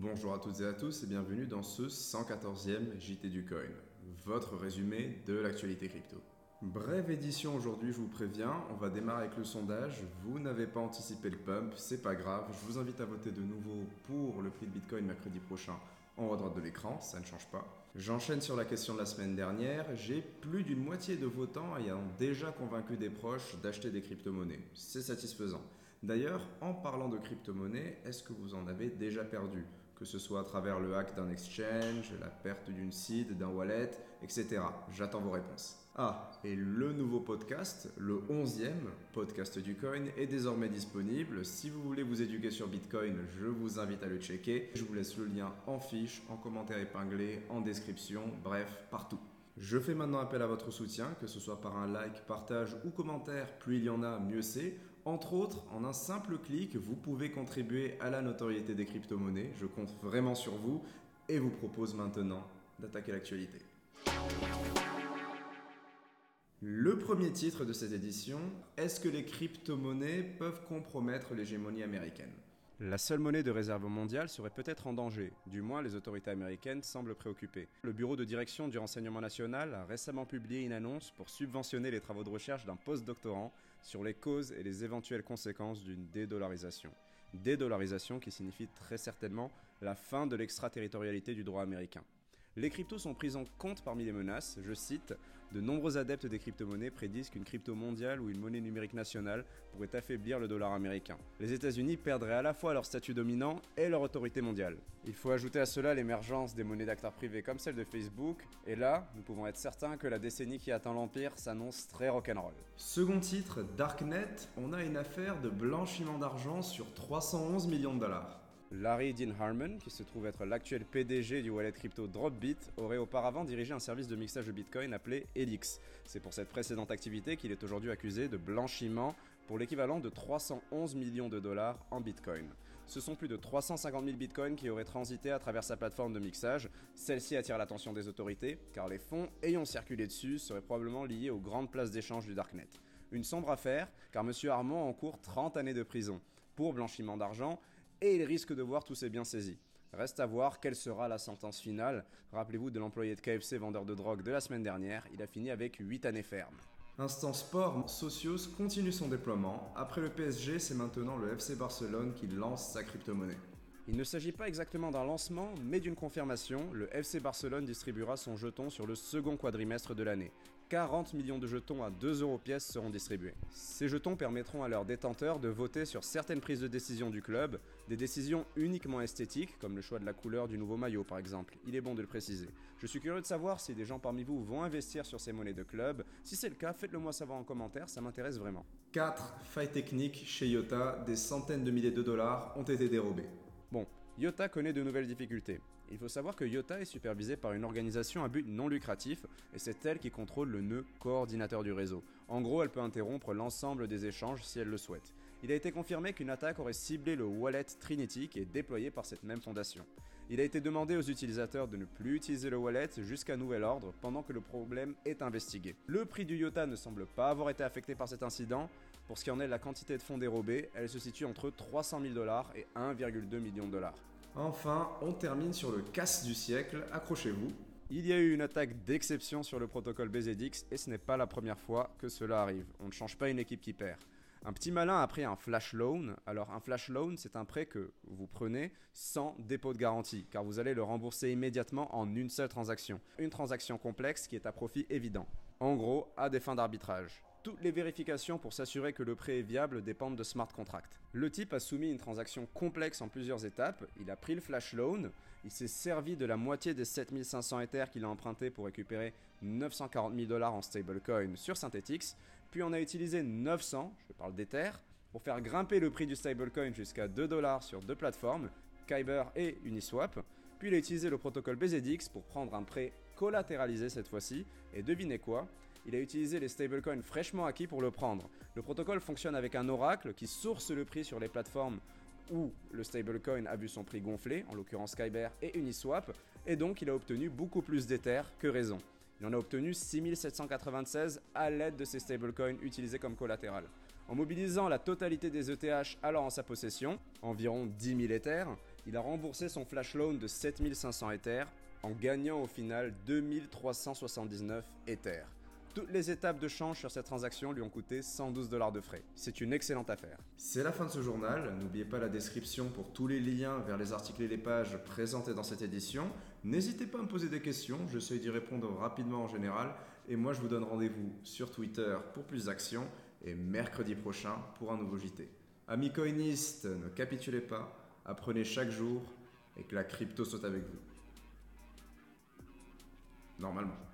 Bonjour à toutes et à tous et bienvenue dans ce 114e JT du Coin, votre résumé de l'actualité crypto. Brève édition aujourd'hui, je vous préviens, on va démarrer avec le sondage. Vous n'avez pas anticipé le pump, c'est pas grave, je vous invite à voter de nouveau pour le prix de Bitcoin mercredi prochain en haut à droite de l'écran, ça ne change pas. J'enchaîne sur la question de la semaine dernière. J'ai plus d'une moitié de votants ayant déjà convaincu des proches d'acheter des crypto-monnaies. C'est satisfaisant. D'ailleurs, en parlant de crypto-monnaie, est-ce que vous en avez déjà perdu? Que ce soit à travers le hack d'un exchange, la perte d'une seed, d'un wallet, etc. J'attends vos réponses. Ah, et le nouveau podcast, le 11e podcast du coin, est désormais disponible. Si vous voulez vous éduquer sur Bitcoin, je vous invite à le checker. Je vous laisse le lien en fiche, en commentaire épinglé, en description, bref, partout. Je fais maintenant appel à votre soutien, que ce soit par un like, partage ou commentaire, plus il y en a, mieux c'est. Entre autres, en un simple clic, vous pouvez contribuer à la notoriété des crypto-monnaies. Je compte vraiment sur vous et vous propose maintenant d'attaquer l'actualité. Le premier titre de cette édition, est-ce que les crypto-monnaies peuvent compromettre l'hégémonie américaine? La seule monnaie de réserve mondiale serait peut-être en danger, du moins les autorités américaines semblent préoccupées. Le Bureau de direction du renseignement national a récemment publié une annonce pour subventionner les travaux de recherche d'un post-doctorant sur les causes et les éventuelles conséquences d'une dédollarisation. Dédollarisation qui signifie très certainement la fin de l'extraterritorialité du droit américain. Les cryptos sont pris en compte parmi les menaces. Je cite De nombreux adeptes des crypto-monnaies prédisent qu'une crypto mondiale ou une monnaie numérique nationale pourrait affaiblir le dollar américain. Les États-Unis perdraient à la fois leur statut dominant et leur autorité mondiale. Il faut ajouter à cela l'émergence des monnaies d'acteurs privés comme celle de Facebook, et là, nous pouvons être certains que la décennie qui attend l'Empire s'annonce très rock'n'roll. Second titre, Darknet, on a une affaire de blanchiment d'argent sur 311 millions de dollars. Larry Dean Harmon, qui se trouve être l'actuel PDG du wallet crypto Dropbit, aurait auparavant dirigé un service de mixage de Bitcoin appelé Helix. C'est pour cette précédente activité qu'il est aujourd'hui accusé de blanchiment pour l'équivalent de 311 millions de dollars en Bitcoin. Ce sont plus de 350 000 Bitcoins qui auraient transité à travers sa plateforme de mixage. Celle-ci attire l'attention des autorités, car les fonds ayant circulé dessus seraient probablement liés aux grandes places d'échange du Darknet. Une sombre affaire, car M. Harmon encourt 30 années de prison pour blanchiment d'argent et il risque de voir tous ses biens saisis. Reste à voir quelle sera la sentence finale. Rappelez-vous de l'employé de KFC vendeur de drogue de la semaine dernière, il a fini avec 8 années fermes. Instant sport, Socios continue son déploiement. Après le PSG, c'est maintenant le FC Barcelone qui lance sa crypto-monnaie. Il ne s'agit pas exactement d'un lancement, mais d'une confirmation. Le FC Barcelone distribuera son jeton sur le second quadrimestre de l'année. 40 millions de jetons à 2 euros pièce seront distribués. Ces jetons permettront à leurs détenteurs de voter sur certaines prises de décision du club, des décisions uniquement esthétiques, comme le choix de la couleur du nouveau maillot par exemple. Il est bon de le préciser. Je suis curieux de savoir si des gens parmi vous vont investir sur ces monnaies de club. Si c'est le cas, faites-le moi savoir en commentaire, ça m'intéresse vraiment. 4 failles techniques chez Yota, des centaines de milliers de dollars ont été dérobés. Yota connaît de nouvelles difficultés. Il faut savoir que Yota est supervisé par une organisation à but non lucratif et c'est elle qui contrôle le nœud coordinateur du réseau. En gros, elle peut interrompre l'ensemble des échanges si elle le souhaite. Il a été confirmé qu'une attaque aurait ciblé le wallet Trinity qui est déployé par cette même fondation. Il a été demandé aux utilisateurs de ne plus utiliser le wallet jusqu'à nouvel ordre pendant que le problème est investigué. Le prix du Yota ne semble pas avoir été affecté par cet incident. Pour ce qui en est de la quantité de fonds dérobés, elle se situe entre 300 000 dollars et 1,2 million de dollars. Enfin, on termine sur le casse du siècle, accrochez-vous. Il y a eu une attaque d'exception sur le protocole BZX et ce n'est pas la première fois que cela arrive. On ne change pas une équipe qui perd. Un petit malin a pris un flash loan. Alors un flash loan, c'est un prêt que vous prenez sans dépôt de garantie, car vous allez le rembourser immédiatement en une seule transaction. Une transaction complexe qui est à profit évident. En gros, à des fins d'arbitrage. Toutes les vérifications pour s'assurer que le prêt est viable dépendent de smart contract. Le type a soumis une transaction complexe en plusieurs étapes, il a pris le flash loan, il s'est servi de la moitié des 7500 Ethers qu'il a emprunté pour récupérer 940 000 dollars en stablecoin sur Synthetix, puis on a utilisé 900, je parle d'Ether, pour faire grimper le prix du stablecoin jusqu'à 2 dollars sur deux plateformes, Kyber et Uniswap, puis il a utilisé le protocole BZX pour prendre un prêt collatéralisé cette fois-ci, et devinez quoi? Il a utilisé les stablecoins fraîchement acquis pour le prendre. Le protocole fonctionne avec un oracle qui source le prix sur les plateformes où le stablecoin a vu son prix gonfler, en l'occurrence Kyber et Uniswap, et donc il a obtenu beaucoup plus d'Ether que raison. Il en a obtenu 6796 à l'aide de ces stablecoins utilisés comme collatéral. En mobilisant la totalité des ETH alors en sa possession, environ 10 000 Ethers, Il a remboursé son flash loan de 7500 Ethers en gagnant au final 2379 Ethers. Toutes les étapes de change sur cette transaction lui ont coûté 112 dollars de frais. C'est une excellente affaire. C'est la fin de ce journal. N'oubliez pas la description pour tous les liens vers les articles et les pages présentés dans cette édition. N'hésitez pas à me poser des questions, j'essaie d'y répondre rapidement en général. Et moi, je vous donne rendez-vous sur Twitter pour plus d'actions et mercredi prochain pour un nouveau JT. Amis coinistes, ne capitulez pas, apprenez chaque jour et que la crypto soit avec vous. Normalement.